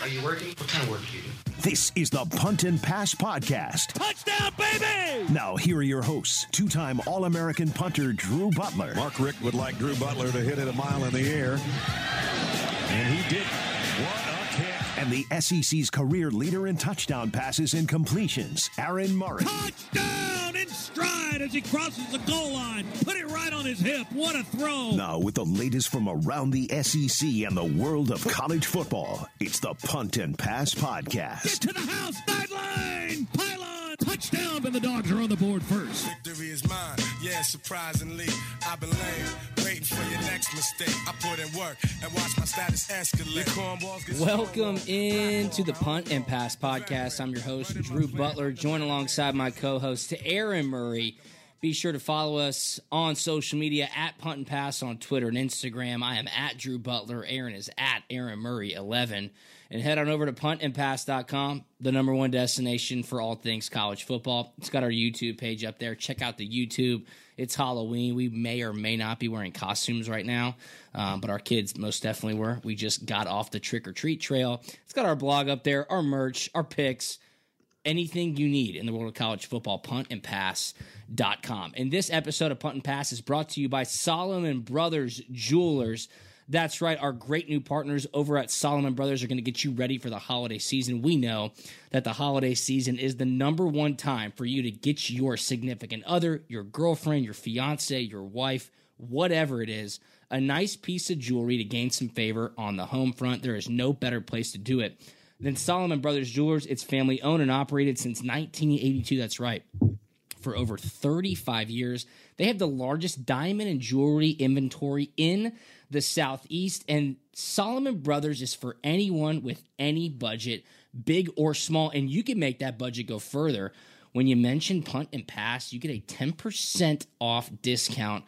Are you working? What kind of work do you do? This is the Punt and Pass Podcast. Touchdown, baby! Now, here are your hosts two time All American punter Drew Butler. Mark Richt would like Drew Butler to hit it a mile in the air. And he did. What a kick. And the SEC's career leader in touchdown passes and completions, Aaron Murray. Touchdown in stride as he crosses the goal line. Put it right on his hip. What a throw. Now, with the latest from around the SEC and the world of college football, it's the Punt and Pass Podcast. Get to the house. Sideline. Pylon. Touchdown. And the dogs are on the board first. Victory is mine. Yeah, surprisingly, I've been lame, waiting for your next mistake. I put in work and watch my status escalate. Your cornballs get Welcome swallowed. into the Punt and Pass podcast. I'm your host, Drew Butler, joined alongside my co host, Aaron Murray. Be sure to follow us on social media at Punt and Pass on Twitter and Instagram. I am at Drew Butler. Aaron is at Aaron Murray 11. And head on over to puntandpass.com, the number one destination for all things college football. It's got our YouTube page up there. Check out the YouTube. It's Halloween. We may or may not be wearing costumes right now, um, but our kids most definitely were. We just got off the trick or treat trail. It's got our blog up there, our merch, our picks anything you need in the world of college football, puntandpass.com. And this episode of Punt and Pass is brought to you by Solomon Brothers Jewelers. That's right, our great new partners over at Solomon Brothers are going to get you ready for the holiday season. We know that the holiday season is the number one time for you to get your significant other, your girlfriend, your fiance, your wife, whatever it is, a nice piece of jewelry to gain some favor on the home front. There is no better place to do it than Solomon Brothers Jewelers. It's family owned and operated since 1982. That's right. For over 35 years, they have the largest diamond and jewelry inventory in the Southeast. And Solomon Brothers is for anyone with any budget, big or small. And you can make that budget go further. When you mention punt and pass, you get a 10% off discount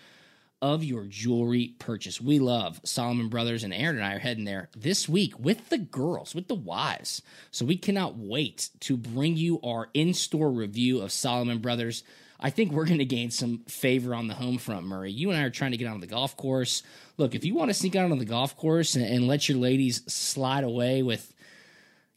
of your jewelry purchase. We love Solomon Brothers, and Aaron and I are heading there this week with the girls, with the wives. So we cannot wait to bring you our in store review of Solomon Brothers. I think we're going to gain some favor on the home front, Murray. You and I are trying to get on the golf course. Look, if you want to sneak out on the golf course and, and let your ladies slide away with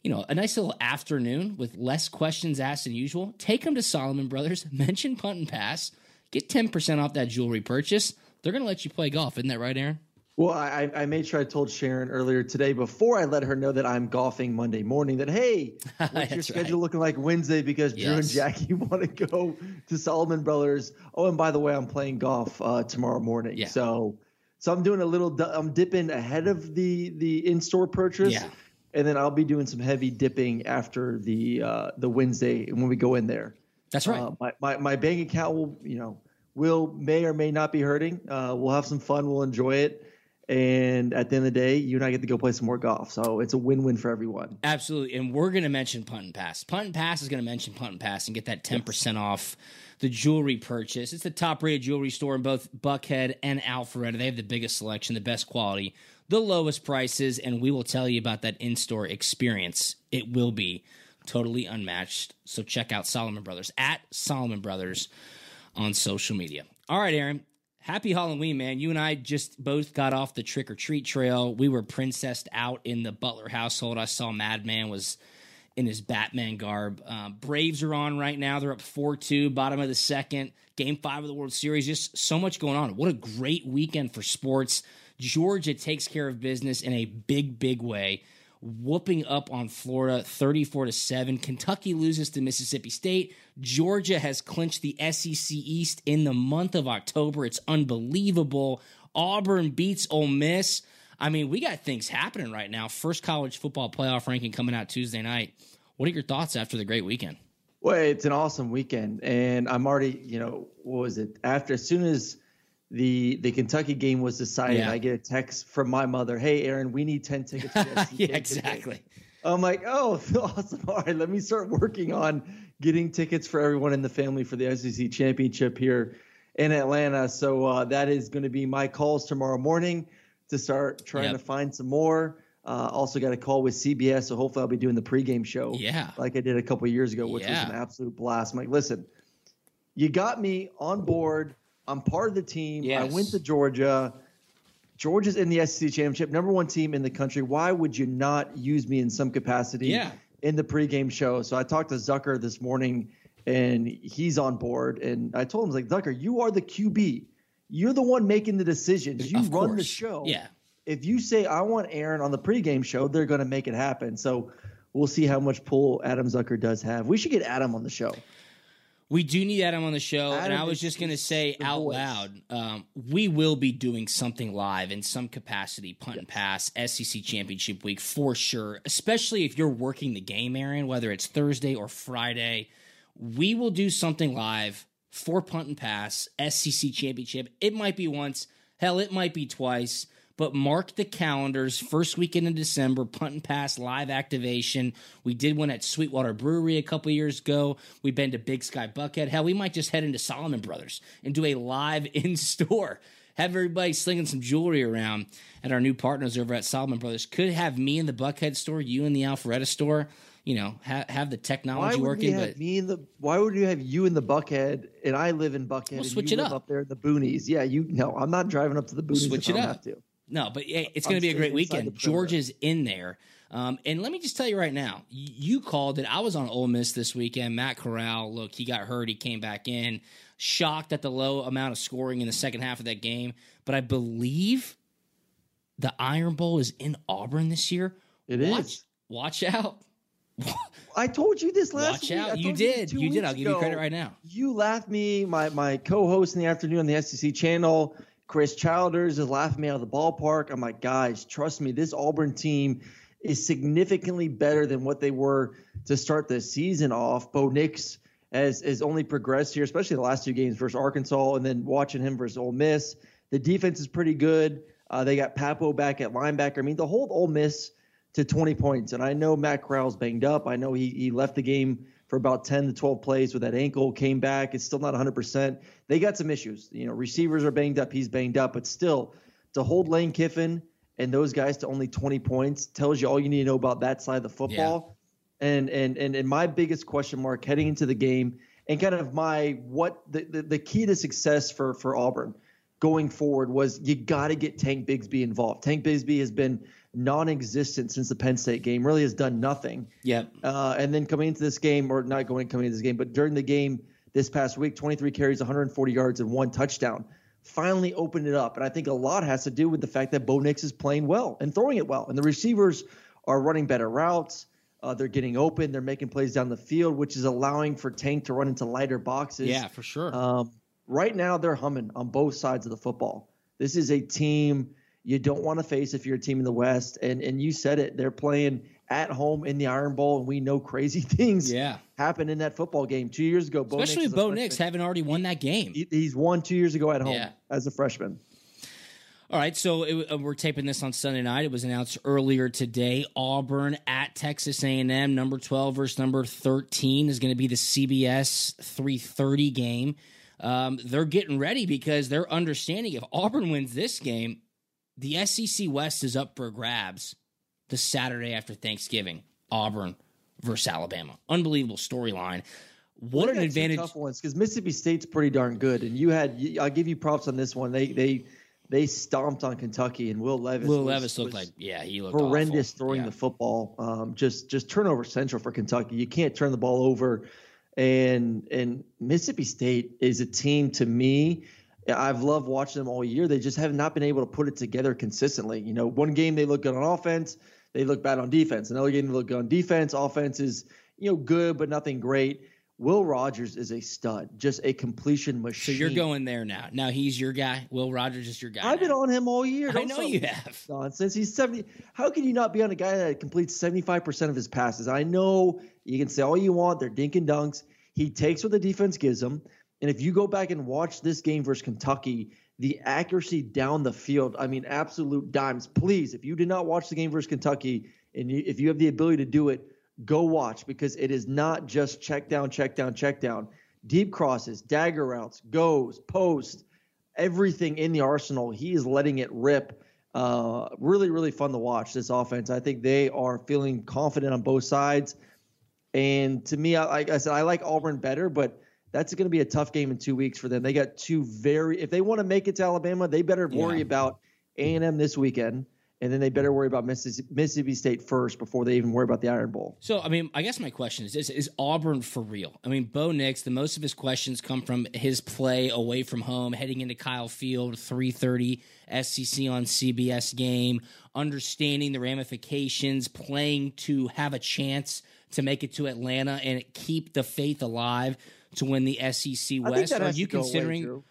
you know, a nice little afternoon with less questions asked than usual, take them to Solomon Brothers, mention punt and pass, get 10% off that jewelry purchase. They're going to let you play golf. Isn't that right, Aaron? Well, I, I made sure I told Sharon earlier today before I let her know that I'm golfing Monday morning that, hey, what's your That's schedule right. looking like Wednesday because Drew and Yes. Jackie want to go to Solomon Brothers. Oh, and by the way, I'm playing golf uh, tomorrow morning. Yeah. So so I'm doing a little, I'm dipping ahead of the the in-store purchase. Yeah. And then I'll be doing some heavy dipping after the uh, the Wednesday when we go in there. That's right. Uh, my, my my bank account will, you know, will may or may not be hurting. Uh, we'll have some fun. We'll enjoy it. And at the end of the day, you and I get to go play some more golf. So it's a win-win for everyone. Absolutely. And we're going to mention punt and pass. Punt and pass is going to mention punt and pass and get that 10% off the jewelry purchase. It's the top rated jewelry store in both Buckhead and Alpharetta. They have the biggest selection, the best quality, the lowest prices, and we will tell you about that in store experience. It will be totally unmatched. So check out Solomon Brothers at Solomon Brothers on social media. All right, Aaron. Happy Halloween, man. You and I just both got off the trick or treat trail. We were princessed out in the Butler household. I saw Madman was in his Batman garb. Um, Braves are on right now. They're up 4 2, bottom of the second. Game five of the World Series. Just so much going on. What a great weekend for sports. Georgia takes care of business in a big, big way whooping up on Florida 34 to 7. Kentucky loses to Mississippi State. Georgia has clinched the SEC East in the month of October. It's unbelievable. Auburn beats Ole Miss. I mean, we got things happening right now. First college football playoff ranking coming out Tuesday night. What are your thoughts after the great weekend? Well, it's an awesome weekend, and I'm already, you know, what was it? After as soon as the the Kentucky game was decided, Yeah. I get a text from my mother, "Hey, Aaron, we need ten tickets." For the yeah, game today." exactly. I'm like, "Oh, awesome! All right, let me start working on getting tickets for everyone in the family for the SEC championship here in Atlanta." So uh, that is going to be my calls tomorrow morning to start trying Yep. to find some more. Uh, also got a call with CBS, so hopefully I'll be doing the pregame show Yeah. like I did a couple years ago, which Yeah. was an absolute blast. I'm like, listen, you got me on board. I'm part of the team. I went to Georgia. Georgia's in the SEC championship, number one team in the country. Why would you not use me in some capacity Yeah. in the pregame show? So I talked to Zucker this morning, and he's on board. And I told him, I was like, Zucker, you are the QB. You're the one making the decisions. You Of run the show Yeah. if you say I want Aaron on the pregame show, they're going to make it happen. So we'll see how much pull Adam Zucker does have. We should get Adam on the show. We do need Adam on the show, and I was just going to say out voice. loud, um, we will be doing something live in some capacity, punt and pass, SEC Championship Week for sure. Especially if you're working the game, Aaron, whether it's Thursday or Friday, we will do something live for punt and pass, SEC Championship. It might be once, hell, it might be twice. But mark the calendars. First weekend in December, punt and pass live activation. We did one at Sweetwater Brewery a couple years ago. We've been to Big Sky Buckhead. Hell, we might just head into Solomon Brothers and do a live in store. Have everybody slinging some jewelry around at our new partners over at Solomon Brothers. Could have me in the Buckhead store, you in the Alpharetta store. You know, ha- have the Why technology would working. we have But me in the? Why would you have you in the Buckhead and I live in Buckhead? We'll and switch you it live up. there in the boonies. Yeah, you no, I'm not driving up to the boonies. Switch if it up. Have to. No, but it's going to be a great weekend. Georgia's in there. Um, and let me just tell you right now, you called it. I was on Ole Miss this weekend. Matt Corral, look, he got hurt. He came back in. Shocked at the low amount of scoring in the second half of that game. But I believe the Iron Bowl is in Auburn this year. It watch, is. Watch out. I told you this last Watch week. out. You did. two You did. I'll give you credit right now. You laughed me, my my co-host in the afternoon on the SEC channel, Chris Childers, is laughing me out of the ballpark. I'm like, guys, trust me, this Auburn team is significantly better than what they were to start the season off. Bo Nix has has only progressed here, especially the last two games versus Arkansas, and then watching him versus Ole Miss. The defense is pretty good. Uh, they got Pappoe back at linebacker. I mean, to hold Ole Miss to 20 points, and I know Matt Corral's banged up. I know he he left the game for about 10 to 12 plays with that ankle, came back. It's still not 100%. They got some issues. You know, receivers are banged up. He's banged up, but still, to hold Lane Kiffin and those guys to only 20 points tells you all you need to know about that side of the football. And, and and and my biggest question mark heading into the game and kind of my what the, the, the key to success for for Auburn going forward was you got to get Tank Bigsby involved. Tank Bigsby has been non-existent since the Penn State game. Really has done nothing. Yep. Uh, and then coming into this game, or not going coming into this game, but during the game this past week, 23 carries, 140 yards, and one touchdown. Finally opened it up, and I think a lot has to do with the fact that Bo Nix is playing well and throwing it well, and the receivers are running better routes. Uh, they're getting open. They're making plays down the field, which is allowing for Tank to run into lighter boxes. Yeah, for sure. Um, right now, they're humming on both sides of the football. This is a team you don't want to face if you're a team in the West. And and you said it, they're playing at home in the Iron Bowl, and we know crazy things Yeah. happen in that football game. Two years ago, Bo Especially Nix with was a Bo Nix having already won that game. He- he's won two years ago at home Yeah. as a freshman. All right, so it, uh, we're taping this on Sunday night. It was announced earlier today. Auburn at Texas A&M, number twelve versus number thirteen is going to be the CBS three thirty game. Um, they're getting ready because they're understanding if Auburn wins this game, the SEC West is up for grabs the Saturday after Thanksgiving. Auburn versus Alabama, unbelievable storyline. What an advantage! Tough ones because Mississippi State's pretty darn good, and you had. I'll give you props on this one. They they they stomped on Kentucky, and Will Levis. Will was- Levis looked like yeah, he looked horrendous awful. throwing Yeah. the football. Um, just just turnover central for Kentucky. You can't turn the ball over, and and Mississippi State is a team to me. I've loved watching them all year. They just have not been able to put it together consistently. You know, one game they look good on offense, they look bad on defense. Another game they look good on defense. Offense is you know good but nothing great. Will Rogers is a stud, just a completion machine. So you're going there now. Now he's your guy. Will Rogers is your guy. I've been on him all year. I Don't know you have. nonsense. He's 70. How can you not be on a guy that completes 75% of his passes? I know you can say all you want. They're dink and dunks. He takes what the defense gives him. And if you go back and watch this game versus Kentucky, the accuracy down the field. I mean, absolute dimes. Please, if you did not watch the game versus Kentucky, and you, if you have the ability to do it, go watch because it is not just check down, check down, check down. Deep crosses, dagger routes, goes, post, everything in the arsenal. He is letting it rip. Uh, really, really fun to watch this offense. I think they are feeling confident on both sides. And to me, like I said, I like Auburn better, but that's going to be a tough game in two weeks for them. They got two very. If they want to make it to Alabama, they better worry yeah. about A and M this weekend and then they better worry about Mississippi State first before they even worry about the Iron Bowl. So, I mean, I guess my question is: Is, is Auburn for real? I mean, Bo Nix. The most of his questions come from his play away from home, heading into Kyle Field, three thirty SEC on CBS game, understanding the ramifications, playing to have a chance to make it to Atlanta and keep the faith alive to win the SEC West. Are you considering? Away,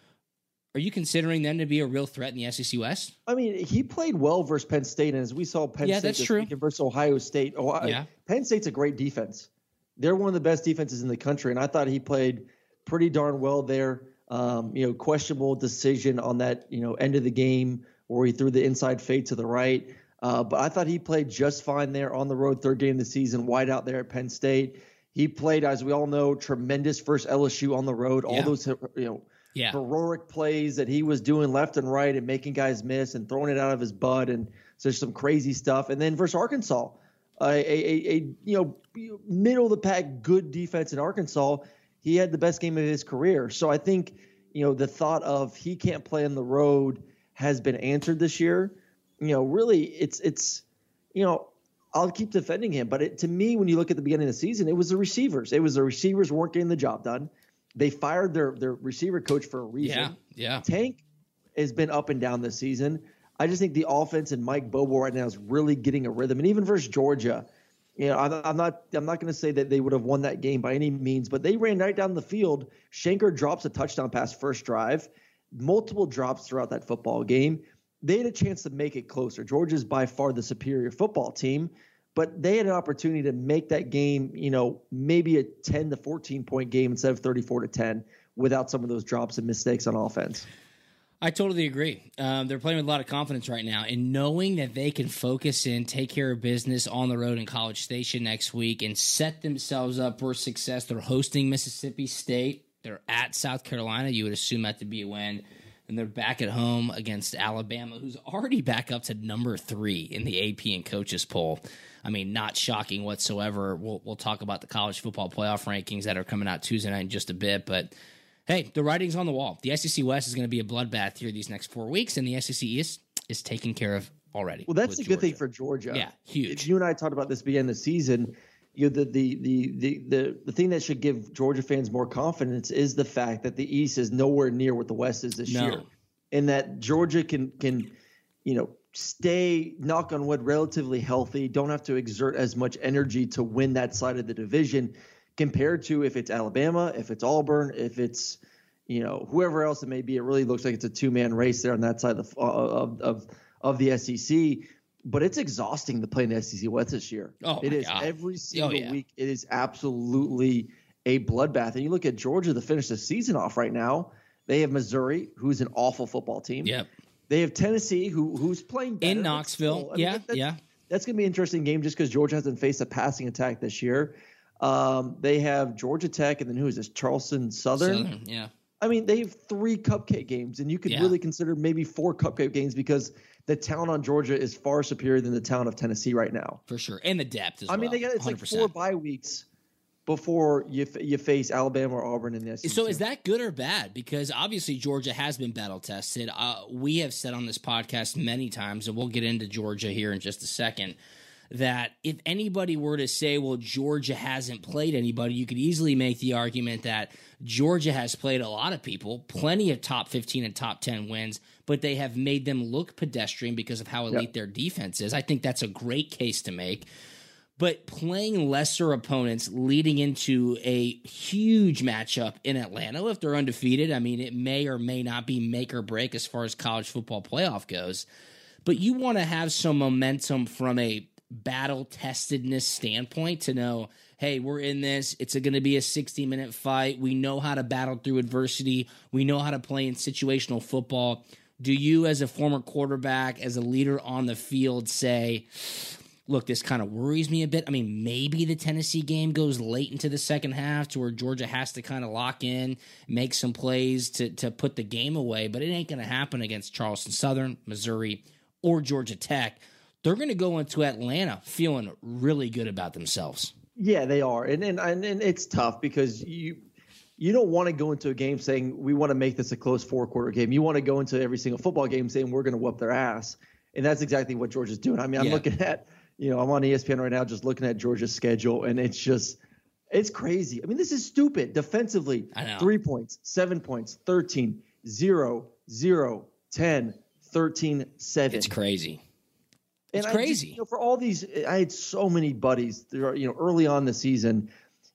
are you considering them to be a real threat in the SEC West? I mean, he played well versus Penn State, and as we saw Penn yeah, State that's true. versus Ohio State. Ohio, yeah. Penn State's a great defense. They're one of the best defenses in the country, and I thought he played pretty darn well there. Um, you know, questionable decision on that you know end of the game where he threw the inside fade to the right. Uh, but I thought he played just fine there on the road, third game of the season, wide out there at Penn State. He played, as we all know, tremendous first LSU on the road. All yeah. those you know yeah. heroic plays that he was doing left and right and making guys miss and throwing it out of his butt and so some crazy stuff. And then versus Arkansas, a, a, a you know middle of the pack good defense in Arkansas, he had the best game of his career. So I think you know the thought of he can't play on the road has been answered this year. You know, really, it's it's you know I'll keep defending him, but it, to me, when you look at the beginning of the season, it was the receivers. It was the receivers weren't getting the job done. They fired their their receiver coach for a reason. Yeah, yeah. Tank has been up and down this season. I just think the offense and Mike Bobo right now is really getting a rhythm. And even versus Georgia, you know, I'm, I'm not I'm not going to say that they would have won that game by any means, but they ran right down the field. Shanker drops a touchdown pass first drive, multiple drops throughout that football game. They had a chance to make it closer. Georgia's by far the superior football team but they had an opportunity to make that game, you know, maybe a 10 to 14 point game instead of 34 to 10 without some of those drops and mistakes on offense. I totally agree. Um, they're playing with a lot of confidence right now, and knowing that they can focus in, take care of business on the road in College Station next week, and set themselves up for success. They're hosting Mississippi State. They're at South Carolina. You would assume that to be a win and they're back at home against Alabama, who's already back up to number three in the AP and coaches poll. I mean, not shocking whatsoever. We'll we'll talk about the college football playoff rankings that are coming out Tuesday night in just a bit, but hey, the writing's on the wall. The SEC West is going to be a bloodbath here these next four weeks, and the SEC East is taken care of already. Well, that's a good thing for Georgia. Yeah, huge. You and I talked about this beginning of the season. You know, the, the the the the thing that should give Georgia fans more confidence is the fact that the East is nowhere near what the West is this no. year, and that Georgia can can you know stay, knock on wood, relatively healthy, don't have to exert as much energy to win that side of the division compared to if it's Alabama, if it's Auburn, if it's you know whoever else it may be. It really looks like it's a two man race there on that side of the, of of of the SEC. But it's exhausting to play in the SEC West this year. Oh, it is God. every oh, single oh, yeah. week. It is absolutely a bloodbath. And you look at Georgia to finish the season off right now. They have Missouri, who's an awful football team. Yep. They have Tennessee, who who's playing better, in Knoxville. Mean, yeah, that, that, yeah. That's going to be an interesting game just because Georgia hasn't faced a passing attack this year. Um, they have Georgia Tech, and then who is this? Charleston Southern. Southern yeah. I mean, they have three cupcake games, and you could yeah. really consider maybe four cupcake games because the talent on Georgia is far superior than the talent of Tennessee right now. For sure, and the depth as I well. mean, they got it's 100%. like four bye weeks before you you face Alabama or Auburn in the SEC. So is that good or bad? Because obviously Georgia has been battle tested. Uh, we have said on this podcast many times, and we'll get into Georgia here in just a second. That if anybody were to say, well, Georgia hasn't played anybody, you could easily make the argument that Georgia has played a lot of people, plenty of top 15 and top 10 wins, but they have made them look pedestrian because of how elite yep. their defense is. I think that's a great case to make but playing lesser opponents leading into a huge matchup in Atlanta, if they're undefeated, I mean, it may or may not be make or break as far as college football playoff goes. But you want to have some momentum from a battle testedness standpoint to know, hey, we're in this. It's going to be a 60 minute fight. We know how to battle through adversity. We know how to play in situational football. Do you, as a former quarterback, as a leader on the field, say, look, this kind of worries me a bit. I mean, maybe the Tennessee game goes late into the second half to where Georgia has to kind of lock in, make some plays to, to put the game away, but it ain't going to happen against Charleston Southern, Missouri, or Georgia Tech. They're going to go into Atlanta feeling really good about themselves. Yeah, they are. And, and, and it's tough because you you don't want to go into a game saying we want to make this a close four quarter game. You want to go into every single football game saying we're going to whoop their ass. And that's exactly what Georgia's doing. I mean, I'm yeah. looking at you know, I'm on ESPN right now just looking at Georgia's schedule, and it's just it's crazy. I mean, this is stupid. Defensively, three points, seven points, 13, 0, 0, 10, 13, 7. It's crazy. It's and crazy. Just, you know, for all these, I had so many buddies, there, you know, early on the season,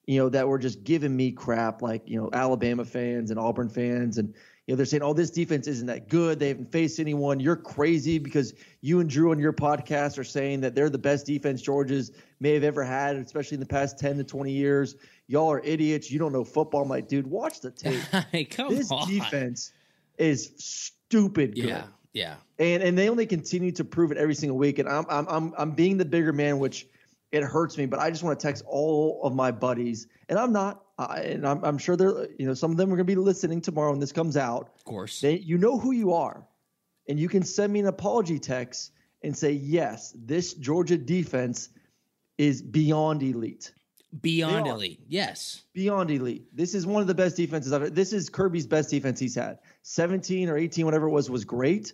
you know, that were just giving me crap, like you know, Alabama fans and Auburn fans, and you know, they're saying, "Oh, this defense isn't that good. They haven't faced anyone. You're crazy because you and Drew on your podcast are saying that they're the best defense Georgia's may have ever had, especially in the past 10 to 20 years. Y'all are idiots. You don't know football." I'm like, dude, watch the tape. hey, come this on. defense is stupid good. Yeah, yeah. And and they only continue to prove it every single week. And I'm I'm I'm I'm being the bigger man, which it hurts me, but I just want to text all of my buddies, and I'm not, uh, and I'm, I'm, sure they're, you know, some of them are going to be listening tomorrow when this comes out. Of course, they, you know who you are, and you can send me an apology text and say, yes, this Georgia defense is beyond elite. Beyond elite, yes. Beyond elite. This is one of the best defenses I've. This is Kirby's best defense he's had. 17 or 18, whatever it was, was great.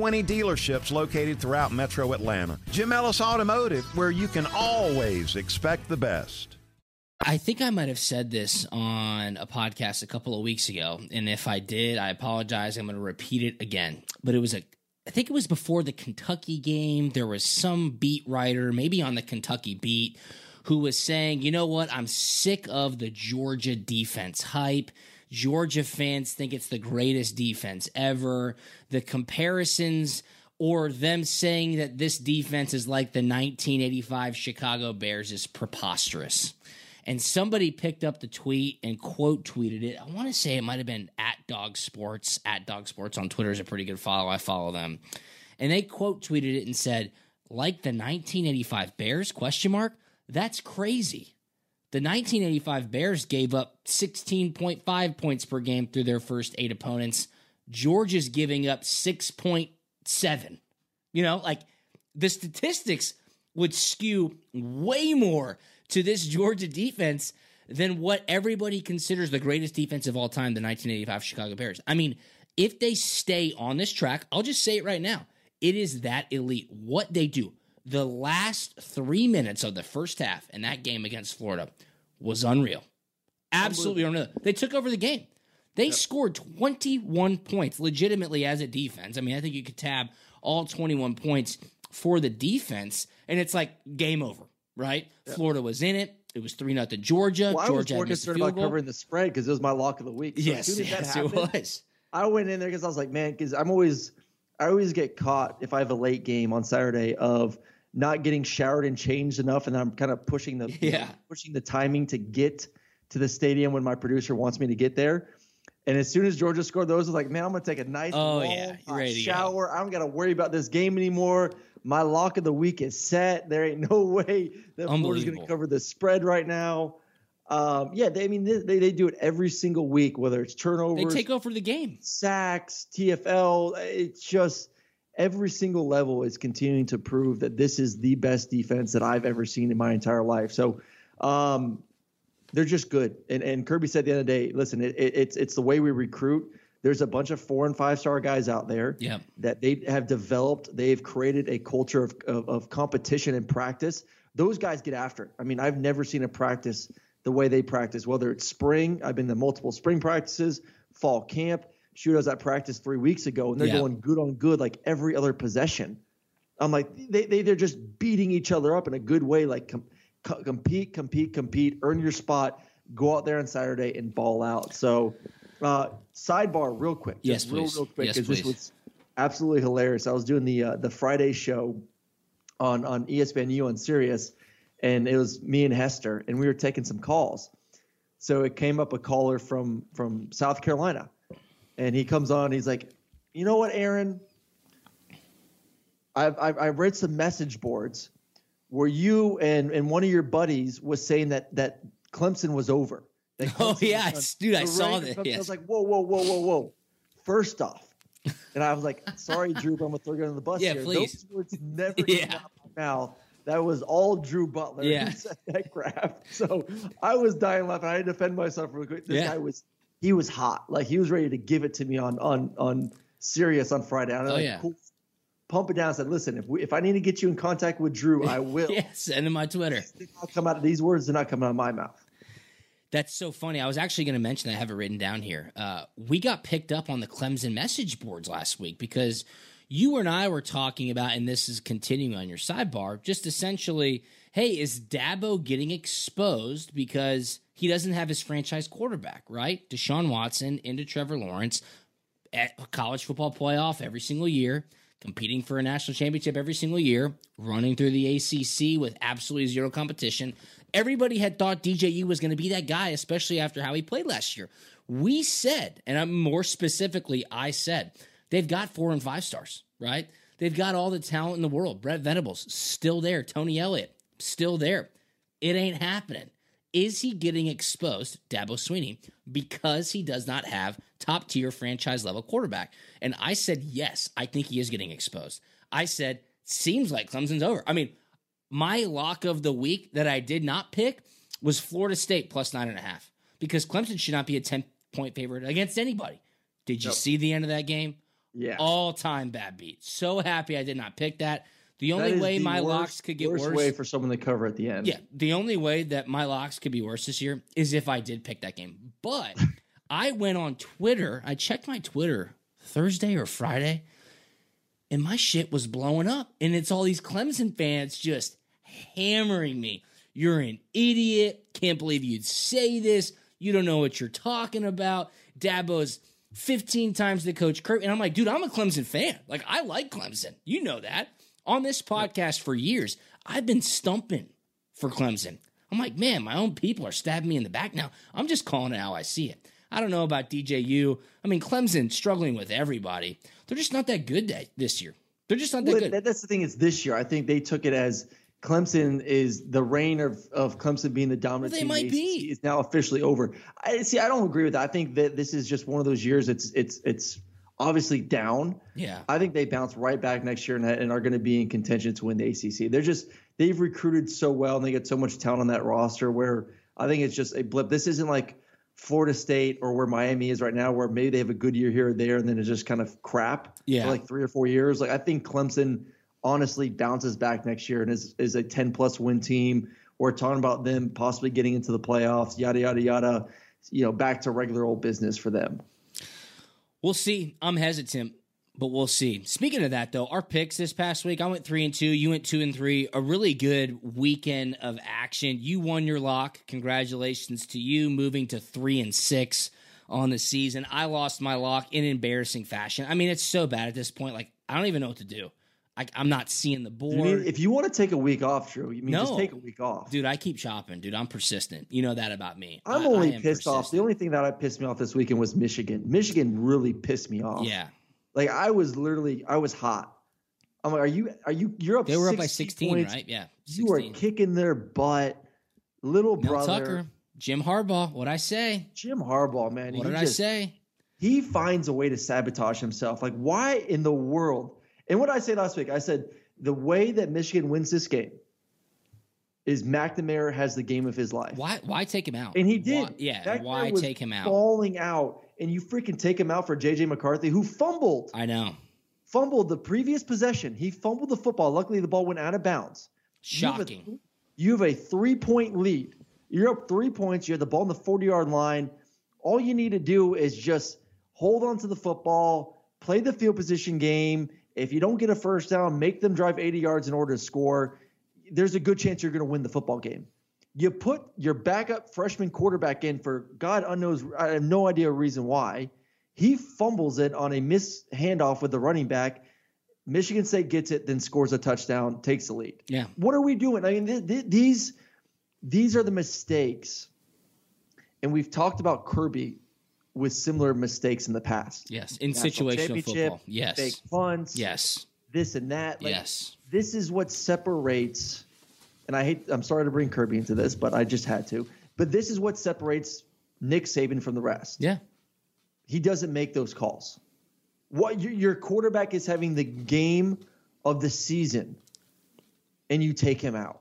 dealerships located throughout metro Atlanta. Jim Ellis Automotive, where you can always expect the best. I think I might have said this on a podcast a couple of weeks ago. And if I did, I apologize. I'm going to repeat it again. But it was a I think it was before the Kentucky game. There was some beat writer, maybe on the Kentucky beat, who was saying, you know what? I'm sick of the Georgia defense hype. Georgia fans think it's the greatest defense ever. The comparisons or them saying that this defense is like the 1985 Chicago Bears is preposterous and somebody picked up the tweet and quote tweeted it. I want to say it might have been at Dog Sports. At Dog Sports on Twitter is a pretty good follow. I follow them, and they quote tweeted it and said, "Like the 1985 Bears?" Question mark. That's crazy. The 1985 Bears gave up 16.5 points per game through their first eight opponents. Georgia's giving up 6.7. You know, like the statistics would skew way more to this Georgia defense than what everybody considers the greatest defense of all time, the 1985 Chicago Bears. I mean, if they stay on this track, I'll just say it right now. It is that elite. What they do, the last three minutes of the first half in that game against Florida was unreal. Absolutely unreal. They took over the game. They yep. scored 21 points legitimately as a defense. I mean, I think you could tab all 21 points for the defense, and it's like game over right? Yep. Florida was in it. It was three nothing Georgia. Well, Georgia I was more had missed a concerned about goal. covering the spread because it was my lock of the week. So as yes, as that yes, happened, it was. I went in there because I was like, man, because I'm always, I always get caught if I have a late game on Saturday of not getting showered and changed enough, and I'm kind of pushing the, Yeah. pushing the timing to get to the stadium when my producer wants me to get there. And as soon as Georgia scored those, I was like, man, I'm gonna take a nice Oh, long, yeah. Hot to go. shower. I don't gotta worry about this game anymore. My lock of the week is set. There ain't no way that Florida's gonna cover the spread right now. Um, yeah, they, I mean, they, they they do it every single week, whether it's turnover, They take over the game. sacks, TFL. It's just every single level is continuing to prove that this is the best defense that I've ever seen in my entire life. So um, they're just good. And, and Kirby said the other day, listen, it, it, it's it's the way we recruit. There's a bunch of four and five star guys out there Yeah. that they have developed. They've created a culture of, of, of competition and practice. Those guys get after it. I mean, I've never seen a practice the way they practice, whether it's spring, I've been to multiple spring practices, fall camp. Shoot, I at practice three weeks ago, and they're Yeah. going good on good like every other possession. I'm like, they, they, they're just beating each other up in a good way, like com- co- compete, compete, compete, earn your spot, go out there on Saturday and ball out. So, uh, sidebar, real quick, Yes, real, please. real quick, Yes, 'cause this was absolutely hilarious. I was doing the uh, the Friday show on on ESPNU on Sirius, and it was me and Hester, and we were taking some calls. So it came up a caller from from South Carolina, and he comes on. He's like, "You know what, Aaron? I've, I've I read some message boards where you and and one of your buddies was saying that that Clemson was over. That Oh, yeah, was dude, I saw that, Clemson. I was like, whoa, whoa, whoa, whoa, whoa. First off, and I was like, sorry, Drew, but I'm gonna throw you under the bus Yeah, here. please. Those words never came Yeah. out of my mouth. That was all Drew Butler Yeah. who said that crap. So I was dying laughing. I had to defend myself real quick. This Yeah. guy was he was hot. Like he was ready to give it to me on on on Sirius on Friday. And I'm Oh, like, yeah. cool. Pump it down. I said, listen, if we, if I need to get you in contact with Drew, I will. yes, send him my Twitter. Not come out of these words are not coming out of my mouth. That's so funny. I was actually going to mention. I have it written down here. Uh, we got picked up on the Clemson message boards last week because you and I were talking about, and this is continuing on your sidebar. Just essentially, hey, is Dabo getting exposed because he doesn't have his franchise quarterback? Right, Deshaun Watson into Trevor Lawrence at a college football playoff every single year, competing for a national championship every single year, running through the ACC with absolutely zero competition. Everybody had thought DJU was going to be that guy, especially after how he played last year. We said, and I'm more specifically, I said, they've got four and five stars, right? They've got all the talent in the world. Brent Venables, still there. Tony Elliott, still there. It ain't happening. Is he getting exposed, Dabo Sweeney, because he does not have top tier franchise level quarterback? And I said, yes, I think he is getting exposed. I said, seems like Clemson's over. I mean, my lock of the week that I did not pick was Florida State plus nine and a half because Clemson should not be a 10 point favorite against anybody. Did you see the end of that game? Yeah. All time bad beat. So happy I did not pick that. The only way the my worst- locks could get worst worse. way for someone to cover at the end. Yeah, the only way that my locks could be worse this year is if I did pick that game. But I went on Twitter, I checked my Twitter Thursday or Friday, and my shit was blowing up. And it's all these Clemson fans just hammering me. You're an idiot. Can't believe you'd say this. You don't know what you're talking about. Dabo's 15 times the coach Kirk. And I'm like, dude, I'm a Clemson fan. Like, I like Clemson. You know that. On this podcast for years, I've been stumping for Clemson. I'm like, man, my own people are stabbing me in the back now. I'm just calling it how I see it. I don't know about DJU. I mean, Clemson struggling with everybody. They're just not that good that, this year. They're just not that Well, good. that- that's the thing. Is this year? I think they took it as Clemson is the reign of, of Clemson being the dominant Well, they team. might be. Is now officially over. I see. I don't agree with that. I think that this is just one of those years. It's it's it's obviously down. Yeah. I think they bounce right back next year and, and are going to be in contention to win the ACC. They're just they've recruited so well and they get so much talent on that roster. Where I think it's just a blip. This isn't like Florida State or where Miami is right now, where maybe they have a good year here or there and then it's just kind of crap Yeah. for like three or four years. Like I think Clemson honestly bounces back next year and is is a 10 plus win team. We're talking about them possibly getting into the playoffs, yada yada yada. You know, back to regular old business for them. We'll see. I'm hesitant. but we'll see. Speaking of that, though, our picks this past week, I went three and two. You went two and three. A really good weekend of action. You won your lock. Congratulations to you, moving to three and six on the season. I lost my lock in embarrassing fashion. I mean, it's so bad at this point. Like, I don't even know what to do. I, am not seeing the board. Mean, if you want to take a week off, Drew, you mean No. just take a week off. Dude, I keep chopping. Dude, I'm persistent. You know that about me. I'm I- only I pissed off. The only thing that I pissed me off this weekend was Michigan. Michigan really pissed me off. Yeah. Like I was literally, I was hot. I'm like, are you, are you, you're up. They were up by 16 16, points. right? Yeah. You are kicking their butt, little Mel brother. Tucker, Jim Harbaugh. What I say? Jim Harbaugh, man. What did I just- say? He finds a way to sabotage himself. Like, why in the world? And what I say last week? I said the way that Michigan wins this game is McNamara has the game of his life. Why? Why take him out? And he did. Why, yeah. That why take him out? Falling out, and you freaking take him out for JJ McCarthy, who fumbled, I know. fumbled the previous possession. He fumbled the football. Luckily, the ball went out of bounds. You have a- Shocking. You have a three point lead. You're up three points. You have the ball on the 40 yard line. All you need to do is just hold on to the football, play the field position game. If you don't get a first down, make them drive 80 yards in order to score. There's a good chance you're going to win the football game. You put your backup freshman quarterback in for God unknows, I have no idea a reason why. He fumbles it on a miss handoff with the running back. Michigan State gets it, then scores a touchdown, takes the lead. Yeah. What are we doing? I mean, th- th- these these are the mistakes, and we've talked about Kirby with similar mistakes in the past. Yes. In National situational football. Yes. fake punts, Yes. this and that. Like, yes. this is what separates. And I hate. I'm sorry to bring Kirby into this, but I just had to. But this is what separates Nick Saban from the rest. Yeah. He doesn't make those calls. What your, your quarterback is having the game of the season, and you take him out.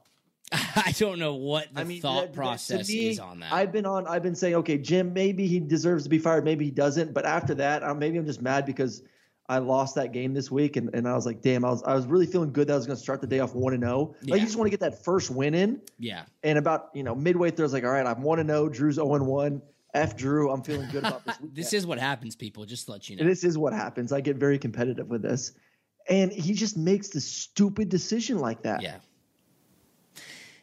I don't know what the I mean, thought that- process me, is on that. I've been on. I've been saying, okay, Jim, maybe he deserves to be fired, maybe he doesn't. But after that, uh, maybe I'm just mad because I lost that game this week, and, and I was like, damn, I was I was really feeling good that I was going to start the day off one and zero. Yeah. Like you just want to get that first win in, yeah. and about you know midway through, I was like, all right, I'm one and zero. Drew's zero and one. F Drew, I'm feeling good about this. This is what happens, people. Just to let you know. And this is what happens. I get very competitive with this, and he just makes the stupid decision like that. Yeah.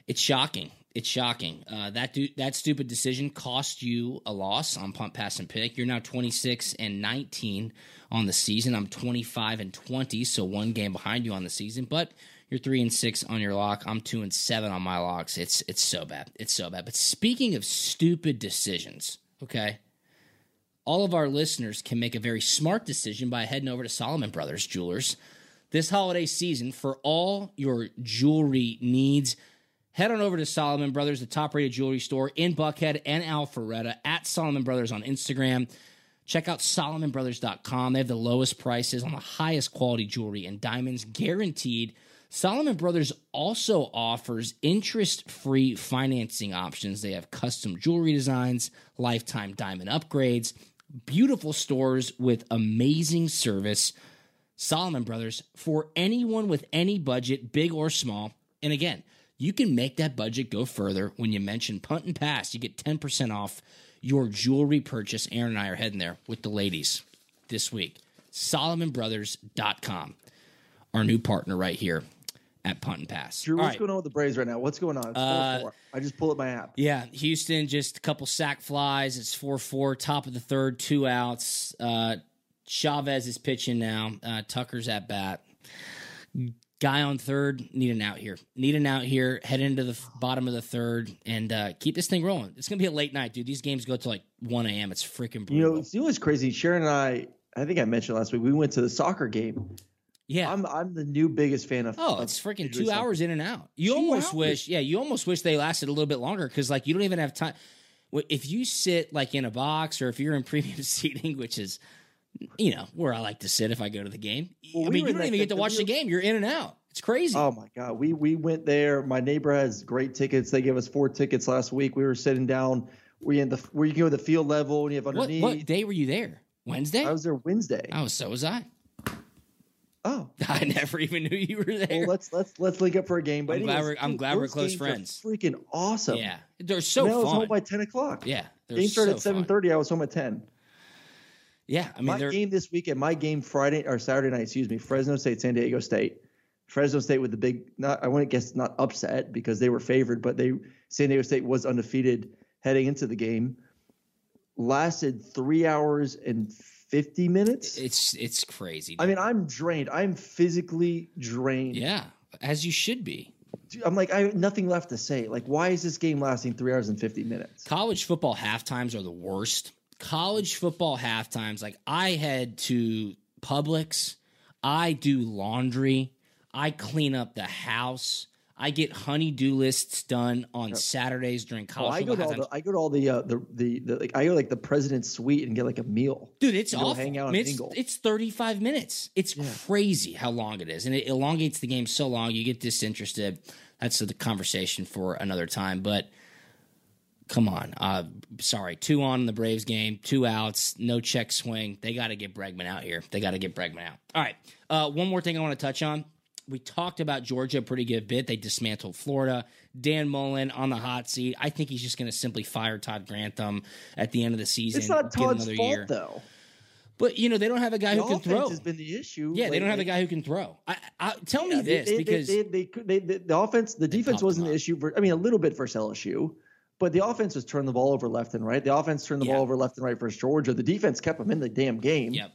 It's shocking. It's shocking. Uh, that that stupid decision cost you a loss on punt, pass, and pick. You're now 26 and 19 on the season. I'm 25 and 20, so one game behind you on the season. But you're three and six on your lock. I'm two and seven on my locks. It's it's so bad. It's so bad. But speaking of stupid decisions, okay, all of our listeners can make a very smart decision by heading over to Solomon Brothers Jewelers this holiday season for all your jewelry needs. Head on over to Solomon Brothers, the top rated jewelry store in Buckhead and Alpharetta at Solomon Brothers on Instagram. Check out SolomonBrothers.com. They have the lowest prices on the highest quality jewelry and diamonds guaranteed. Solomon Brothers also offers interest free financing options. They have custom jewelry designs, lifetime diamond upgrades, beautiful stores with amazing service. Solomon Brothers for anyone with any budget, big or small. And again, you can make that budget go further when you mention Punt and Pass. You get 10% off your jewelry purchase. Aaron and I are heading there with the ladies this week. SolomonBrothers.com, our new partner right here at Punt and Pass. Drew, All what's right. going on with the Braves right now? What's going on? It's 4-4. I just pulled up my app. Yeah, Houston just a couple sac flies. It's four four, top of the third, two outs. Uh, Chavez is pitching now. Uh, Tucker's at bat. Guy on third, need an out here. Need an out here. Head into the bottom of the third and uh, keep this thing rolling. It's gonna be a late night, dude. These games go to like one a.m. It's freaking You brutal. know, you know what's crazy? Sharon and I, I think I mentioned last week, we went to the soccer game. yeah. I'm I'm the new biggest fan of. Oh, of it's freaking two hours in and out. You Two almost hours? wish, yeah, you almost wish they lasted a little bit longer because, like, you don't even have time. If you sit like in a box or if you're in premium seating, which is, you know, where I like to sit if I go to the game. Well, I we mean, were you don't even get to watch the game. You're in and out. It's crazy. Oh my god, we we went there. My neighbor has great tickets. They gave us four tickets last week. We were sitting down. We in the where you go to the field level and you have underneath. what day were you there? Wednesday? I was there Wednesday. oh, so was I. Oh, I never even knew you were there. well, let's let's let's link up for a game. But I'm glad we're- I'm dude, glad we're close friends. Freaking awesome. yeah, they're so And I was fun. home by ten o'clock. yeah, Game started so at seven thirty. I was home at ten. Yeah, I mean, my game this weekend, my game Friday or Saturday night, excuse me, Fresno State, San Diego State. Fresno State with the big, not I wouldn't guess not upset because they were favored, but they San Diego State was undefeated heading into the game. Lasted three hours and fifty minutes. It's it's crazy. I mean, I'm drained. I'm physically drained. Yeah, as you should be. I'm like, I have nothing left to say. Like, why is this game lasting three hours and 50 minutes? College football half times are the worst. College football half times, like I head to Publix, I do laundry, I clean up the house. I get honey-do lists done on yep. Saturdays during college. Oh, I go to all the, I go to all the uh, the the, the like, I go like the president's suite and get like a meal. Dude, it's awful. Hang out I mean, it's, it's 35 minutes. It's yeah. crazy how long it is, and it elongates the game so long you get disinterested. That's the conversation for another time. But come on, uh, sorry, two on in the Braves game, two outs, no check swing. They got to get Bregman out here. They got to get Bregman out. All right, uh, one more thing I want to touch on we talked about Georgia a pretty good bit. They dismantled Florida. Dan Mullen on the hot seat. I think he's just going to simply fire Todd Grantham at the end of the season. It's not Todd's fault year. though. But you know they don't have a guy the who can throw. Has been the issue. Yeah, they don't have a guy who can throw. I, I, tell yeah, me this they, because they, they, the offense, the defense wasn't the issue. For, I mean, a little bit for LSU, but the offense was turning the ball over left and right. The offense turned the yeah. ball over left and right for Georgia. The defense kept them in the damn game. Yep.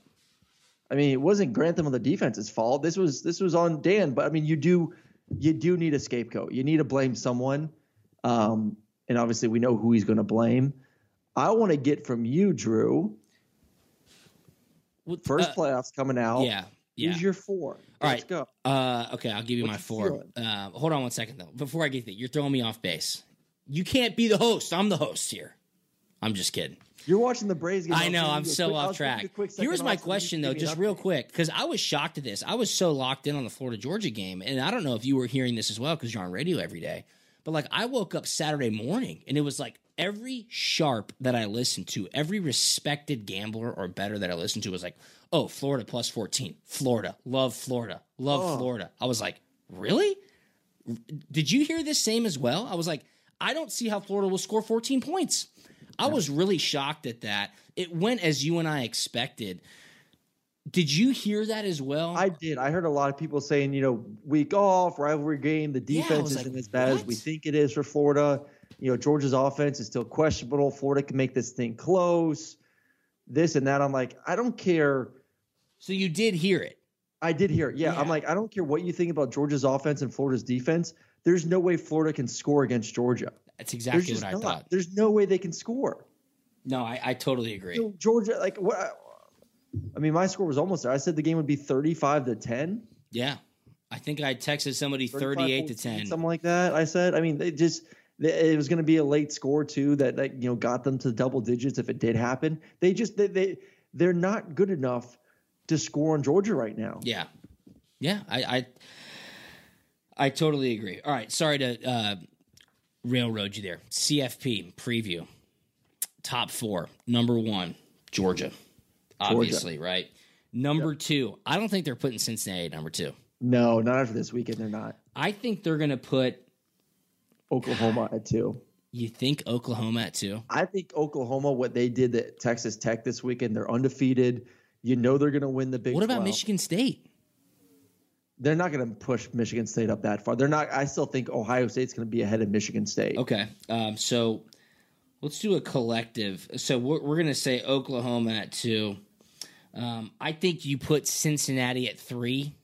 I mean, it wasn't Grantham on the defense's fault. This was this was on Dan. But I mean, you do you do need a scapegoat. You need to blame someone, um, and obviously we know who he's going to blame. I want to get from you, Drew. First uh, playoffs coming out. Yeah. Yeah. Who's your four? All Let's right. go. Uh, okay, I'll give you my four. Uh, hold on one second though. Before I get that, you're throwing me off base. You can't be the host. I'm the host here. I'm just kidding. You're watching the Braves game. I know. I'm so quick, off track. Here's my question though, just real quick, because I was shocked at this. I was so locked in on the Florida Georgia game, and I don't know if you were hearing this as well because you're on radio every day. But like, I woke up Saturday morning, and it was like every sharp that I listened to, every respected gambler or better that I listened to was like, "Oh, Florida plus 14, Florida, love Florida, love oh. Florida." I was like, "Really? Did you hear this same as well?" I was like, "I don't see how Florida will score 14 points." I was really shocked at that. It went as you and I expected. Did you hear that as well? I did. I heard a lot of people saying, you know, week off, rivalry game, the defense yeah, isn't like, as bad what? as we think it is for Florida. You know, Georgia's offense is still questionable. Florida can make this thing close. This and that. I'm like, I don't care. So you did hear it. I did hear it. Yeah, yeah. I'm like, I don't care what you think about Georgia's offense and Florida's defense. There's no way Florida can score against Georgia. That's exactly what I not. thought. There's no way they can score. No, I, I totally agree. So Georgia, like what? I mean, my score was almost there. I said the game would be 35 to 10. Yeah, I think I texted somebody 38 to 10, something like that. I said. I mean, they just it was going to be a late score too that that you know got them to double digits if it did happen. They just they, they they're not good enough to score on Georgia right now. Yeah, yeah, I I, I totally agree. All right, sorry to uh, railroad you there. CFP preview. Top four. Number one, Georgia. Obviously, Georgia. right? Number yep. two, I don't think they're putting Cincinnati number two. No, not after this weekend. They're not. I think they're going to put Oklahoma at two. You think Oklahoma at two? I think Oklahoma, what they did at Texas Tech this weekend, they're undefeated. You know they're going to win the Big. What about 12. Michigan State? They're not going to push Michigan State up that far. They're not. I still think Ohio State's going to be ahead of Michigan State. Okay, um, so let's do a collective. So we're, we're going to say Oklahoma at two. Um, I think you put Cincinnati at three,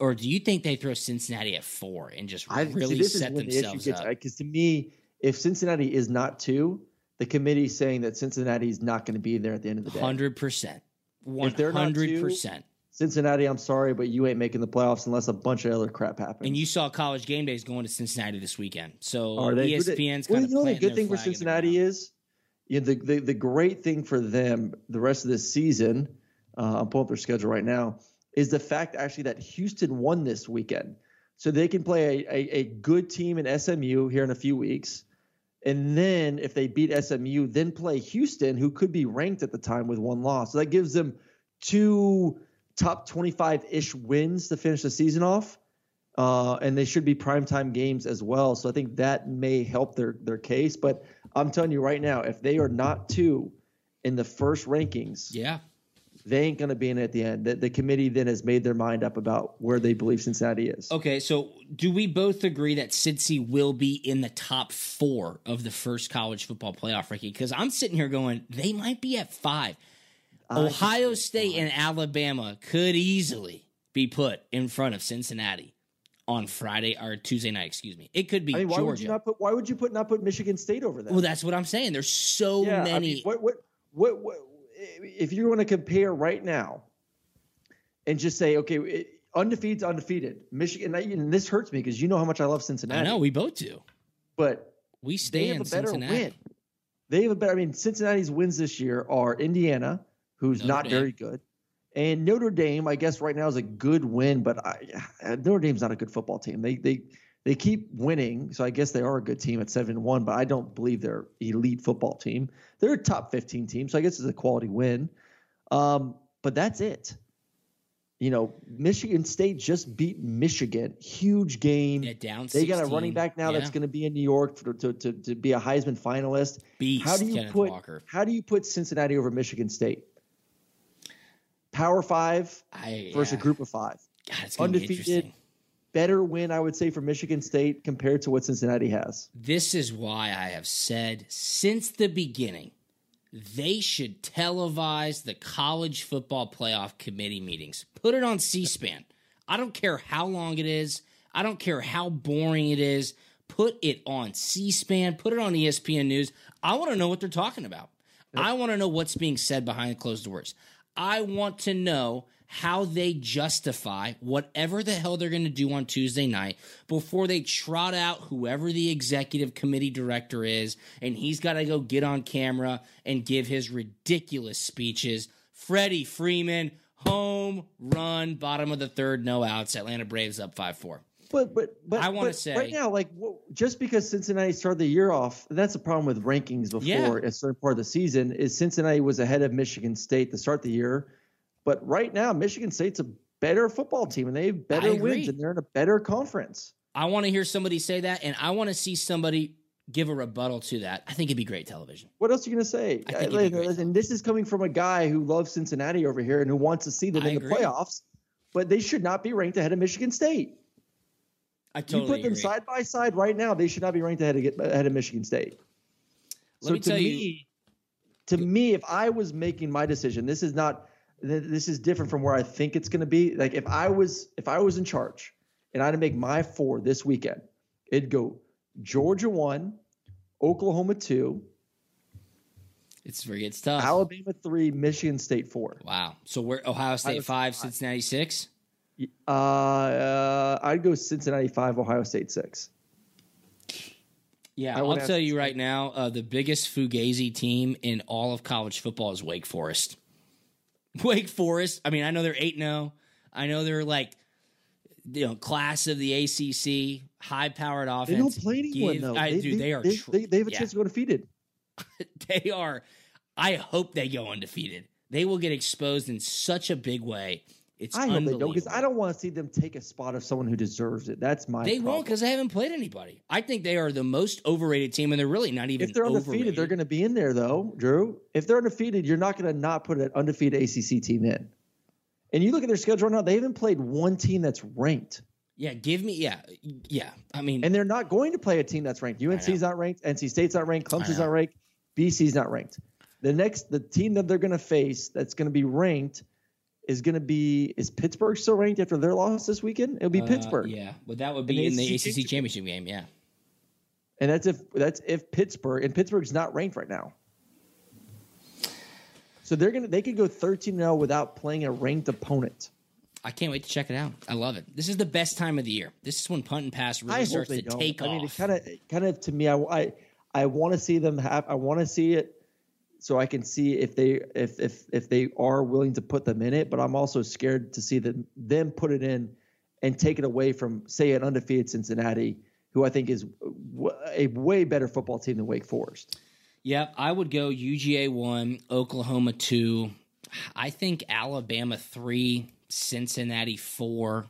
or do you think they throw Cincinnati at four and just I, really see, set themselves the up? Because to me, if Cincinnati is not two, the committee's saying that Cincinnati is not going to be there at the end of the day. Hundred percent. One hundred percent. Cincinnati, I'm sorry, but you ain't making the playoffs unless a bunch of other crap happens. And you saw college game days going to Cincinnati this weekend. So Are they, ESPN's kind well, of you know the good thing for Cincinnati is you know, the, the the great thing for them the rest of this season. Uh, I'm pulling up their schedule right now. Is the fact actually that Houston won this weekend, so they can play a, a, a good team in SMU here in a few weeks, and then if they beat SMU, then play Houston, who could be ranked at the time with one loss. So that gives them two top 25 ish wins to finish the season off. Uh, and they should be primetime games as well. So I think that may help their their case. But I'm telling you right now, if they are not two in the first rankings, yeah, they ain't going to be in at the end. The, the committee then has made their mind up about where they believe Cincinnati is. Okay, so do we both agree that Cincy will be in the top four of the first college football playoff ranking? Because I'm sitting here going, they might be at five. Ohio State and Alabama could easily be put in front of Cincinnati on Friday or Tuesday night. Excuse me. It could be I mean, why Georgia. would you not put? Why would you put not put Michigan State over them? well, that's what I'm saying. There's so yeah, many. I mean, what, what, what, what, if you want to compare right now and just say, okay, it, undefeated's undefeated. Michigan, and this hurts me because you know how much I love Cincinnati. I know we both do. but We they stand have a better Cincinnati. win. They have a better. I mean, Cincinnati's wins this year are Indiana, who's Notre not Dame. very good, and Notre Dame. I guess right now is a good win, but I, Notre Dame's not a good football team. They they they keep winning, so I guess they are a good team at seven one. But I don't believe they're elite football team. They're a top fifteen team, so I guess it's a quality win. Um, but that's it. You know, Michigan State just beat Michigan. Huge game. Yeah, down They got a running back now that's going to be in New York for, to, to to be a Heisman finalist. Beast, How do you Kenneth put Walker. How do you put Cincinnati over Michigan State? Power five I, versus yeah. a group of five. God, it's gonna be Undefeated. Better win, I would say, for Michigan State compared to what Cincinnati has. This is why I have said since the beginning they should televise the college football playoff committee meetings. Put it on C SPAN. I don't care how long it is, I don't care how boring it is. Put it on C SPAN, put it on ESPN News. I want to know what they're talking about. I want to know what's being said behind closed doors. I want to know how they justify whatever the hell they're going to do on Tuesday night before they trot out whoever the executive committee director is, and he's got to go get on camera and give his ridiculous speeches. Freddie Freeman, home run, bottom of the third, no outs. Atlanta Braves up 5 4. But but but I wanna say- right now, like just because Cincinnati started the year off, that's a problem with rankings before Yeah. a certain part of the season. Is Cincinnati was ahead of Michigan State to start the year, but right now Michigan State's a better football team and they have better wins and they're in a better conference. I want to hear somebody say that, and I want to see somebody give a rebuttal to that. I think it'd be great television. What else are you gonna say? I think be Like, and this is coming from a guy who loves Cincinnati over here and who wants to see them I in agree. the playoffs. But they should not be ranked ahead of Michigan State. I you totally put them agree. side by side right now, they should not be ranked ahead of, ahead of Michigan State. Let me to tell me, you- to me, if I was making my decision, this is not. This is different from where I think it's going to be. Like if I was, if I was in charge, and I had to make my four this weekend, it'd go Georgia one, Oklahoma two, It's very it's tough. Alabama three, Michigan State four. Wow. So we're Ohio State Ohio five, five. Cincinnati six. Uh, uh, I'd go Cincinnati five, Ohio State six. Yeah, I I'll would tell you right now, uh, the biggest fugazi team in all of college football is Wake Forest. Wake Forest. I mean, I know they're eight zero. I know they're like, you know, class of the ACC, high powered offense. They don't play anyone Give- though. I they, do. They, are. They, tr- they, they have a yeah. chance to go defeated. they are. I hope they go undefeated. They will get exposed in such a big way. It's I hope they don't because I don't want to see them take a spot of someone who deserves it. That's my. They problem. won't because they haven't played anybody. I think they are the most overrated team, and they're really not even. If they're undefeated, overrated. they're going to be in there, though, Drew. If they're undefeated, you're not going to not put an undefeated ACC team in. And you look at their schedule right now; they haven't played one team that's ranked, Yeah, give me. Yeah, yeah. I mean, and they're not going to play a team that's ranked. UNC's not ranked, NC State's not ranked, Clemson's not ranked, BC's not ranked. The next, the team that they're going to face that's going to be ranked is going to be is Pittsburgh still ranked after their loss this weekend? It'll be uh, Pittsburgh, Yeah, but that would In be the in the ACC ACC championship game. Yeah. and that's if that's if Pittsburgh and Pittsburgh's not ranked right now. So they're gonna they could go 13-0 without playing a ranked opponent. I can't wait to check it out. I love it. This is the best time of the year. This is when punt and pass really I starts to don't. take I mean, it off. kind of, kind of to me, I, I, I want to see them have. I want to see it, so I can see if they, if if if they are willing to put them in it. But I'm also scared to see them them put it in, and take it away from, say, an undefeated Cincinnati, who I think is a way better football team than Wake Forest. Yep, I would go UGA one, Oklahoma two. I think Alabama three, Cincinnati four,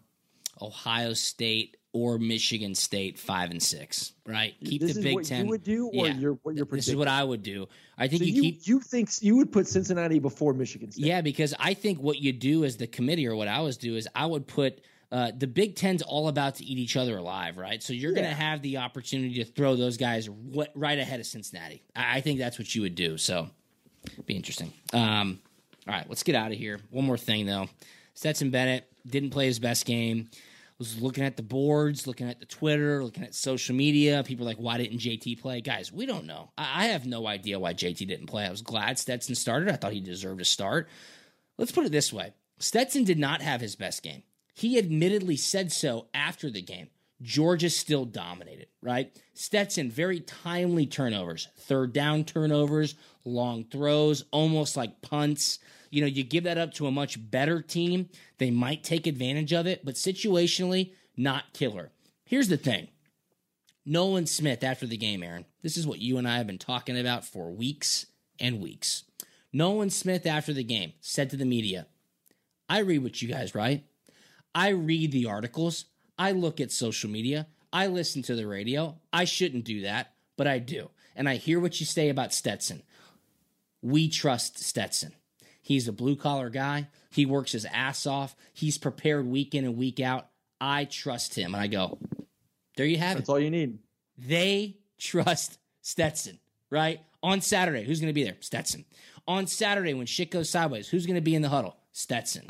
Ohio State or Michigan State five and six. Right, keep this the is Big what Ten. you would do, or Yeah. you're, what you're This is what I would do. I think so you, you, keep. you think you would put Cincinnati before Michigan State? Yeah, because I think what you do as the committee, or what I was do, is I would put uh, the Big Ten's all about to eat each other alive, right? So you're going to have the opportunity to throw those guys what, right ahead of Cincinnati. I, I think that's what you would do. So be interesting. Um, all right, let's get out of here. One more thing though, Stetson Bennett didn't play his best game. Was looking at the boards, looking at the Twitter, looking at social media. People like, "Why didn't JT play?" Guys, we don't know. I, I have no idea why JT didn't play. I was glad Stetson started. I thought he deserved a start. Let's put it this way Stetson did not have his best game. He admittedly said so after the game. Georgia still dominated, right? Stetson, very timely turnovers, third down turnovers, long throws, almost like punts. You know, you give that up to a much better team, they might take advantage of it, but situationally, not killer. Here's the thing Nolan Smith after the game, Aaron. This is what you and I have been talking about for weeks and weeks. Nolan Smith after the game said to the media, I read what you guys write. I read the articles. I look at social media. I listen to the radio. I shouldn't do that, but I do. And I hear what you say about Stetson. We trust Stetson. He's a blue collar guy. He works his ass off. He's prepared week in and week out. I trust him. And I go, there you have it. That's all you need. They trust Stetson, right? On Saturday, who's going to be there? Stetson. On Saturday, when shit goes sideways, who's going to be in the huddle? Stetson.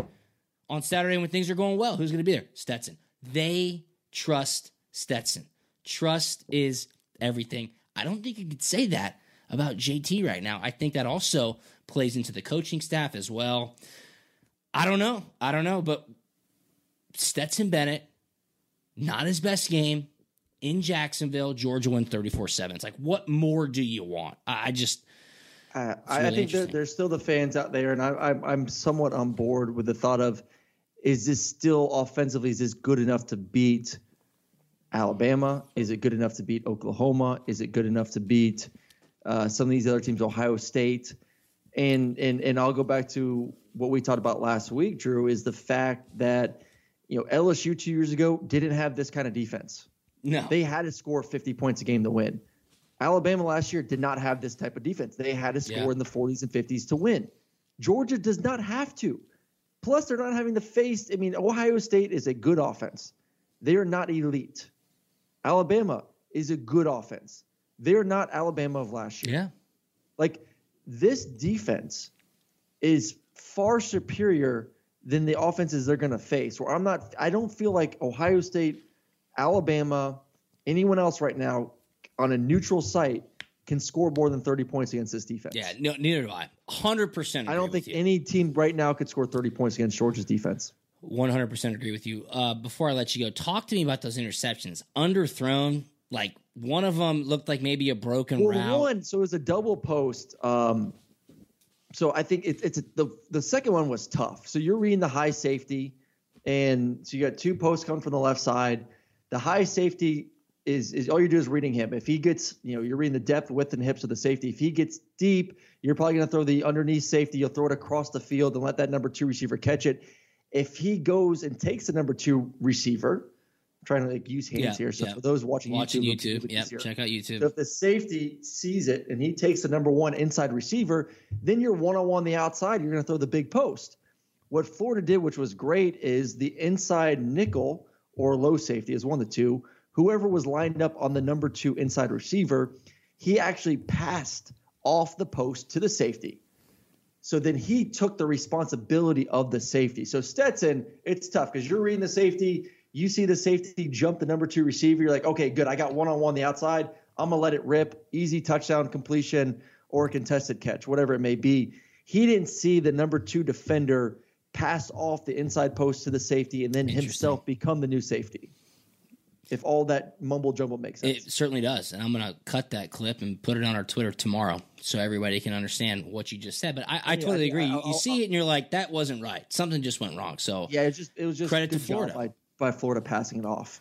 On Saturday, when things are going well, who's going to be there? Stetson. They trust Stetson. Trust is everything. I don't think you could say that about JT right now. I think that also plays into the coaching staff as well. I don't know. I don't know, but Stetson Bennett, not his best game in Jacksonville. Georgia won 34 7. It's like, what more do you want? I just, Uh, I, I think interesting. there's still the fans out there, and I, I'm I'm somewhat on board with the thought of, is this still offensively? Is this good enough to beat Alabama? Is it good enough to beat Oklahoma? Is it good enough to beat uh, some of these other teams, Ohio State? And and and I'll go back to what we talked about last week, Drew, is the fact that you know LSU two years ago didn't have this kind of defense. no. They had to score 50 points a game to win. Alabama last year did not have this type of defense. They had to score Yeah. in the 40s and 50s to win. Georgia does not have to. Plus, they're not having to face. I mean, Ohio State is a good offense. They are not elite. Alabama is a good offense. They're not Alabama of last year. yeah. Like this defense is far superior than the offenses they're going to face. Where I'm not, I don't feel like Ohio State, Alabama, anyone else right now on a neutral site can score more than 30 points against this defense. Yeah. No, neither do I. 100% I don't think any team right now could score 30 points against Georgia's defense. 100% agree with you. Uh, before I let you go, talk to me about those interceptions. Underthrown, like one of them looked like maybe a broken Well, route. one, so it was a double post. Um, so I think it, it's the the second one was tough. So you're reading the high safety, and so you got two posts coming from the left side. The high safety is is all you do is reading him. If he gets, you know, you're reading the depth, width, and hips of the safety. If he gets deep, you're probably going to throw the underneath safety. You'll throw it across the field and let that number two receiver catch it. If he goes and takes the number two receiver, trying to like use hands Yeah, here. So yeah. for those watching, Watching YouTube, it'll be a YouTube. Yep. Check out YouTube. So if the safety sees it and he takes the number one inside receiver, then you're one on one the outside. You're going to throw the big post. What Florida did, which was great, is the inside nickel or low safety is one of the two. Whoever was lined up on the number two inside receiver, he actually passed off the post to the safety. So then he took the responsibility of the safety. So Stetson, it's tough because you're reading the safety. You see the safety jump the number two receiver. You're like, okay, good. I got one on one the outside. I'm going to let it rip. Easy touchdown completion or a contested catch, whatever it may be. He didn't see the number two defender pass off the inside post to the safety and then himself become the new safety. If all that mumble jumble makes sense. It certainly does. And I'm going to cut that clip and put it on our Twitter tomorrow so everybody can understand what you just said. But I, I Yeah, totally I- agree. You, I'll- you see it and you're like, that wasn't right. Something just went wrong. So yeah, it just it was just Credit to Florida. By, Florida passing it off.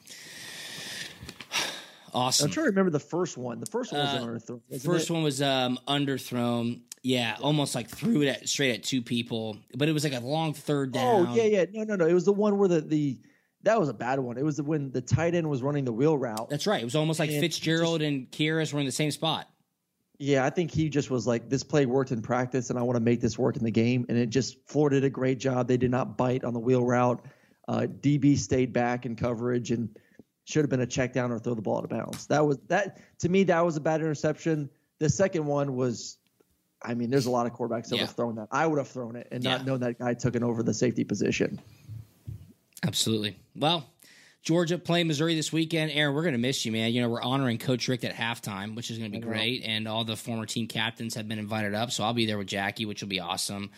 awesome. I'm trying to remember the first one. The first one was Uh, an First it? one was um, underthrown. Yeah, almost like threw it at, straight at two people, but it was like a long third down. Oh yeah, yeah. No, no, no. It was the one where the the that was a bad one. It was when the tight end was running the wheel route. That's right. It was almost like And Fitzgerald and Kearis were in the same spot. Yeah, I think he just was like, this play worked in practice, and I want to make this work in the game. And it just Florida did a great job. They did not bite on the wheel route. Uh, DB stayed back in coverage and should have been a check down or throw the ball out of bounds. That was that to me. That was a bad interception. The second one was, I mean, there's a lot of quarterbacks that would Yeah. have thrown that. I would have thrown it and not Yeah. known that guy took it over the safety position. Absolutely. Well, Georgia playing Missouri this weekend. Aaron, we're going to miss you, man. You know, we're honoring Coach Richt at halftime, which is going to be great. And all the former team captains have been invited up. So I'll be there with Jackie, which will be awesome.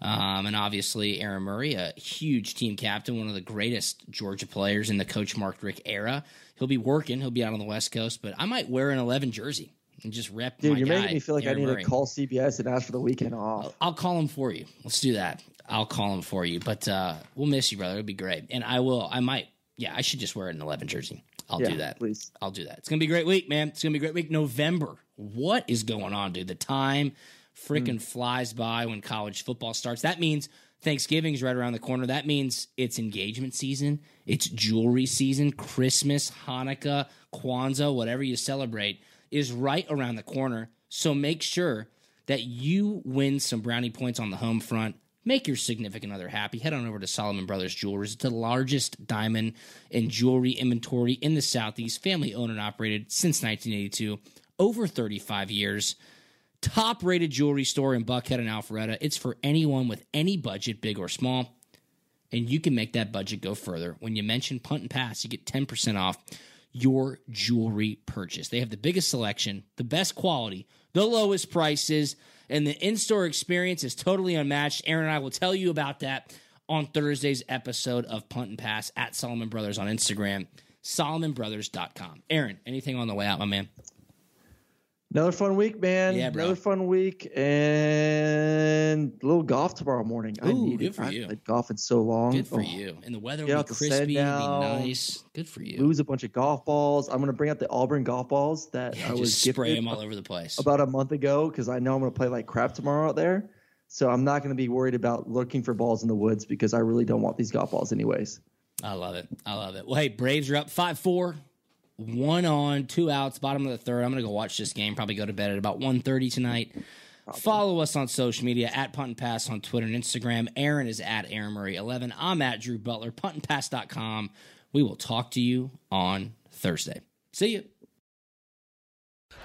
Um, and obviously, Aaron Murray, a huge team captain, one of the greatest Georgia players in the Coach Mark Richt era. He'll be working. He'll be out on the West Coast, but I might wear an 11 jersey and just rep Dude, you're guy, making me feel like Aaron I need Murray. to call CBS and ask for the weekend off. I'll call him for you. Let's do that. I'll call him for you. But uh, we'll miss you, brother. It'll be great. And I will. I might. Yeah, I should just wear an 11 jersey. I'll Yeah, do that. please. I'll do that. It's gonna be a great week, man. It's gonna be a great week. November. What is going on, dude? The time freaking mm. flies by when college football starts. That means Thanksgiving's right around the corner. That means it's engagement season. It's jewelry season. Christmas, Hanukkah, Kwanzaa, whatever you celebrate, is right around the corner. So make sure that you win some brownie points on the home front. Make your significant other happy. Head on over to Solomon Brothers Jewelers. It's the largest diamond and jewelry inventory in the Southeast, family owned and operated since 1982, over 35 years. Top rated jewelry store in Buckhead and Alpharetta. It's for anyone with any budget, big or small. And you can make that budget go further. When you mention Punt and Pass, you get 10% off your jewelry purchase. They have the biggest selection, the best quality, the lowest prices, and the in store experience is totally unmatched. Aaron and I will tell you about that on Thursday's episode of Punt and Pass at Solomon Brothers on Instagram, solomonbrothers.com. Aaron, anything on the way out, my man? Another fun week, man. Yeah, bro. Another fun week and a little golf tomorrow morning. I Ooh, need good it. for I you. played golf in so long. Good for Oh, you. And the weather will be crispy, be nice. Good for you. Lose a bunch of golf balls. I'm gonna bring out the Auburn golf balls that Yeah, I was just spray them all over the place. about a month ago because I know I'm gonna play like crap tomorrow out there. So I'm not gonna be worried about looking for balls in the woods because I really don't want these golf balls anyways. I love it. I love it. Well, hey, Braves are up 5 4. One on, two outs, bottom of the third. I'm going to go watch this game, probably go to bed at about 1.30 tonight. Follow us on social media at Punt and Pass on Twitter and Instagram. Aaron is at Aaron Murray 11. I'm at Drew Butler. Puntandpass.com. We will talk to you on Thursday. See you.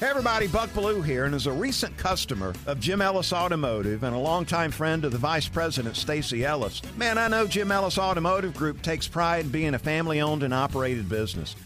Hey everybody, Buck Belue here, and as a recent customer of Jim Ellis Automotive and a longtime friend of the Vice President Stacy Ellis, man, I know Jim Ellis Automotive Group takes pride in being a family-owned and operated business.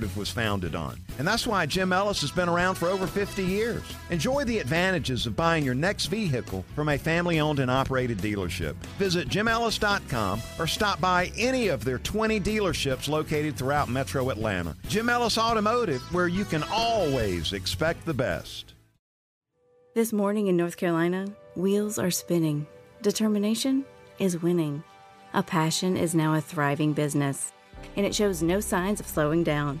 Automotive was founded on. And that's why Jim Ellis has been around for over 50 years. Enjoy the advantages of buying your next vehicle from a family owned and operated dealership. Visit jimellis.com or stop by any of their 20 dealerships located throughout metro Atlanta. Jim Ellis Automotive, where you can always expect the best. This morning in North Carolina, wheels are spinning. Determination is winning. A passion is now a thriving business, and it shows no signs of slowing down.